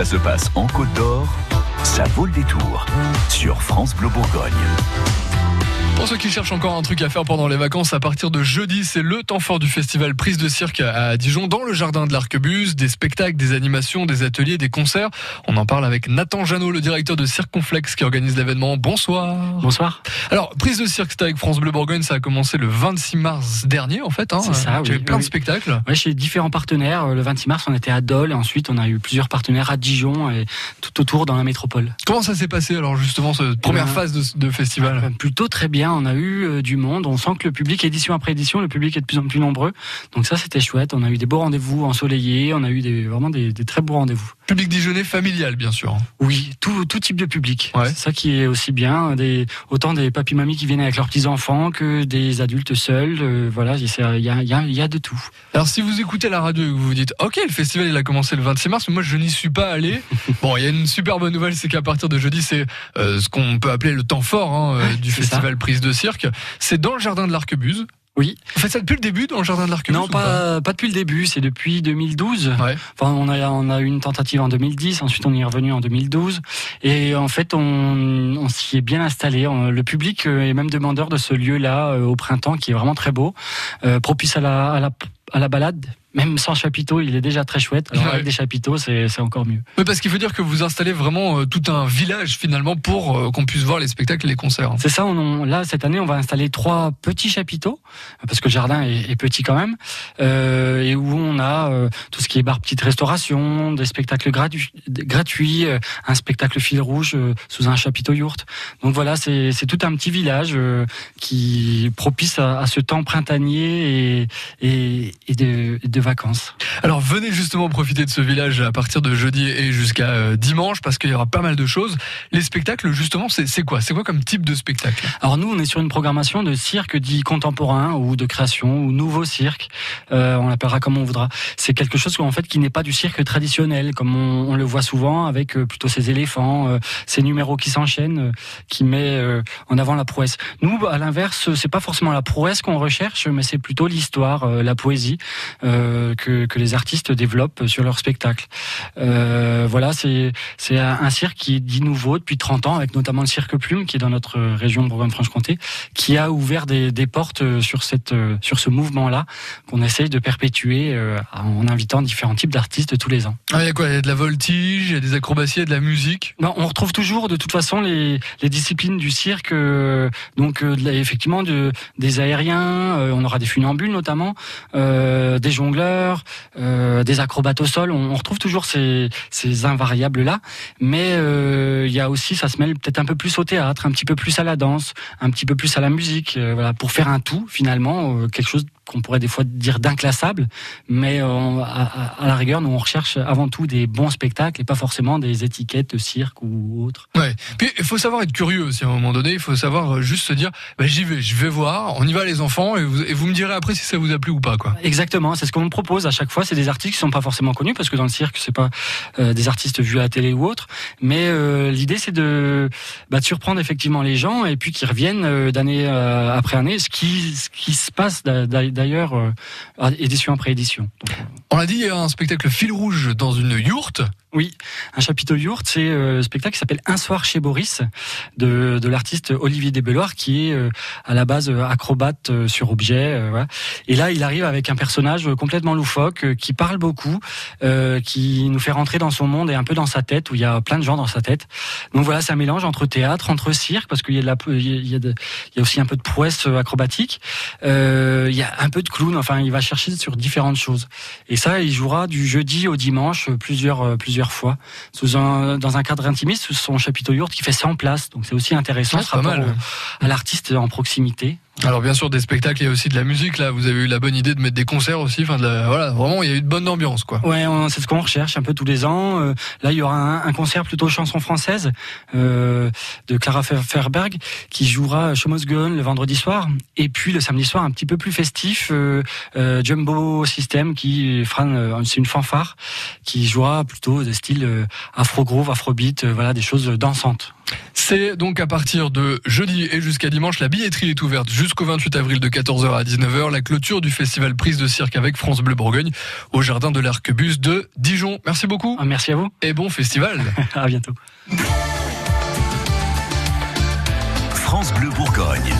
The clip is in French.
Ça se passe en Côte d'Or, ça vaut le détour sur France Bleu Bourgogne. Pour ceux qui cherchent encore un truc à faire pendant les vacances, à partir de jeudi, c'est le temps fort du festival Prise de Cirque à Dijon, dans le jardin de l'Arquebuse. Des spectacles, des animations, des ateliers, des concerts. On en parle avec Nathan Janot, le directeur de Circonflex qui organise l'événement. Bonsoir. Bonsoir. Alors, Prise de Cirque, c'était avec France Bleu Bourgogne. Ça a commencé le 26 mars dernier, en fait. Hein. C'est ça, oui, plein oui. de spectacles. Ouais, chez différents partenaires. Le 26 mars, on était à Dole et ensuite on a eu plusieurs partenaires à Dijon et tout autour dans la métropole. Comment ça s'est passé, alors, justement, cette première ben, phase de, de festival? Euh, Plutôt très bien. On a eu euh, du monde. On sent que le public, édition après édition, le public est de plus en plus nombreux. Donc ça, c'était chouette. On a eu des beaux rendez-vous ensoleillés. On a eu des, vraiment des, des très beaux rendez-vous. Public dijonnais familial, bien sûr. Oui, tout, tout type de public. Ouais. C'est ça qui est aussi bien. Des, autant des papis mamies qui viennent avec leurs petits enfants que des adultes seuls. Euh, voilà, il y a, il y, a, il y a de tout. Alors si vous écoutez la radio et que vous vous dites OK le festival il a commencé le 26 mars mais moi je n'y suis pas allé. bon il y a une super bonne nouvelle c'est qu'à partir de jeudi c'est euh, ce qu'on peut appeler le temps fort hein, euh, du festival Prise de Cirque. C'est dans le jardin de l'Arquebuse. Oui. Vous faites ça depuis le début dans le jardin de l'Arquebuse Non, ou pas, pas depuis le début. C'est depuis 2012. Ouais. Enfin, on a, on a eu une tentative en 2010, ensuite on y est revenu en 2012. Et en fait, on, on s'y est bien installé. Le public euh, est même demandeur de ce lieu-là euh, au printemps, qui est vraiment très beau, euh, propice à la, à la, à la balade. Même sans chapiteau, il est déjà très chouette. Alors Ouais. avec des chapiteaux, c'est encore mieux. Oui, parce qu'il faut dire que vous installez vraiment euh, tout un village finalement pour euh, qu'on puisse voir les spectacles et les concerts. C'est ça, on, on- là, cette année, on va installer trois petits chapiteaux, parce que le jardin est, est petit quand même, euh, et où on a tout ce qui est bar petite restauration, des spectacles gratu- gratuits, un spectacle fil rouge sous un chapiteau yourte. Donc voilà, c'est tout un petit village qui propice à, à ce temps printanier et, et, et de, vacances. Alors venez justement profiter de ce village à partir de jeudi et jusqu'à euh, dimanche parce qu'il y aura pas mal de choses. Les spectacles justement c'est quoi? C'est quoi comme type de spectacle? Alors nous, on est sur une programmation de cirque dit contemporain ou de création ou nouveau cirque. Euh, on l'appellera comme on voudra. C'est quelque chose en fait qui n'est pas du cirque traditionnel, comme on, le voit souvent avec euh, plutôt ces éléphants, euh, ces numéros qui s'enchaînent, qui met en avant la prouesse. Nous, à l'inverse, c'est pas forcément la prouesse qu'on recherche, mais c'est plutôt l'histoire, la poésie que, que les artistes développent sur leur spectacle. Euh, voilà, c'est c'est un cirque qui est dit nouveau depuis 30 ans, avec notamment le cirque Plume, qui est dans notre région Bourgogne-Franche-Comté, qui a ouvert des, des portes euh, sur cette euh, sur ce mouvement-là qu'on essaye de perpétuer euh, en invitant différents types d'artistes tous les ans. Ah, Il y a quoi? Il y a de la voltige, il y a des acrobaties, il y a de la musique? On retrouve toujours de toute façon les, les disciplines du cirque, euh, donc euh, de la- effectivement de, des aériens, euh, on aura des funambules notamment, euh, des jongleurs, euh, des acrobates au sol, on, retrouve toujours ces, invariables-là, mais euh, il y a aussi, ça se mêle peut-être un peu plus au théâtre, un petit peu plus à la danse, un petit peu plus à la musique, euh, voilà, pour faire un tout finalement, quelque chose qu'on pourrait des fois dire d'inclassable, mais euh, à, la rigueur, nous on recherche avant tout des bons spectacles et pas forcément des étiquettes de cirque ou autres. Ouais. Puis il faut savoir être curieux aussi à un moment donné. Il faut savoir euh, juste se dire, bah, j'y vais, je vais voir. On y va les enfants et vous, et vous me direz après si ça vous a plu ou pas quoi. Exactement, c'est ce qu'on propose à chaque fois. C'est des artistes qui sont pas forcément connus parce que dans le cirque, c'est pas euh, des artistes vus à la télé ou autre. Mais euh, l'idée, c'est de, bah, de surprendre effectivement les gens et puis qu'ils reviennent euh, d'année après année. Ce qui, ce qui se passe d'a- d'a- d'ailleurs euh, édition après édition. On l'a dit, il y a un spectacle fil rouge dans une yourte. Oui, un chapiteau yourte, c'est euh, le spectacle qui s'appelle Un soir chez Boris de, de l'artiste Olivier Desbeloirs qui est euh, à la base euh, acrobate euh, sur objet. euh, voilà. Et là, il arrive avec un personnage euh, complètement loufoque qui parle beaucoup, qui nous fait rentrer dans son monde et un peu dans sa tête où il y a plein de gens dans sa tête. Donc voilà, c'est un mélange entre théâtre, entre cirque parce qu'il y a de la, il y a, de- il y a aussi un peu de prouesse acrobatique. Il y a un peu de clown. Enfin, il va chercher sur différentes choses. Et ça, il jouera du jeudi au dimanche plusieurs euh, plusieurs fois sous un, dans un cadre intimiste sous son chapiteau yourte qui fait 100 places. Donc c'est aussi intéressant Ouais, ce rapport mal. à l'artiste en proximité. Alors bien sûr des spectacles, il y a aussi de la musique. Là, vous avez eu la bonne idée de mettre des concerts aussi. Enfin, de la- voilà, vraiment, il y a eu de bonne ambiance quoi. Ouais, c'est ce qu'on recherche un peu tous les ans. Euh, là, il y aura un, un concert plutôt chanson française euh, de Clara Fer- Ferberg qui jouera Gun le vendredi soir. Et puis le samedi soir, un petit peu plus festif, euh, Jumbo System qui c'est une fanfare qui jouera plutôt de style afro groove, afrobeat, euh, voilà des choses dansantes. C'est donc à partir de jeudi et jusqu'à dimanche, la billetterie est ouverte jusqu'au jusqu'au 28 avril de 14h à 19h la clôture du festival Prise de Cirque avec France Bleu Bourgogne au jardin de l'Arquebus de Dijon. Merci beaucoup. Ah, merci à vous. Et bon festival. à bientôt. France Bleu Bourgogne.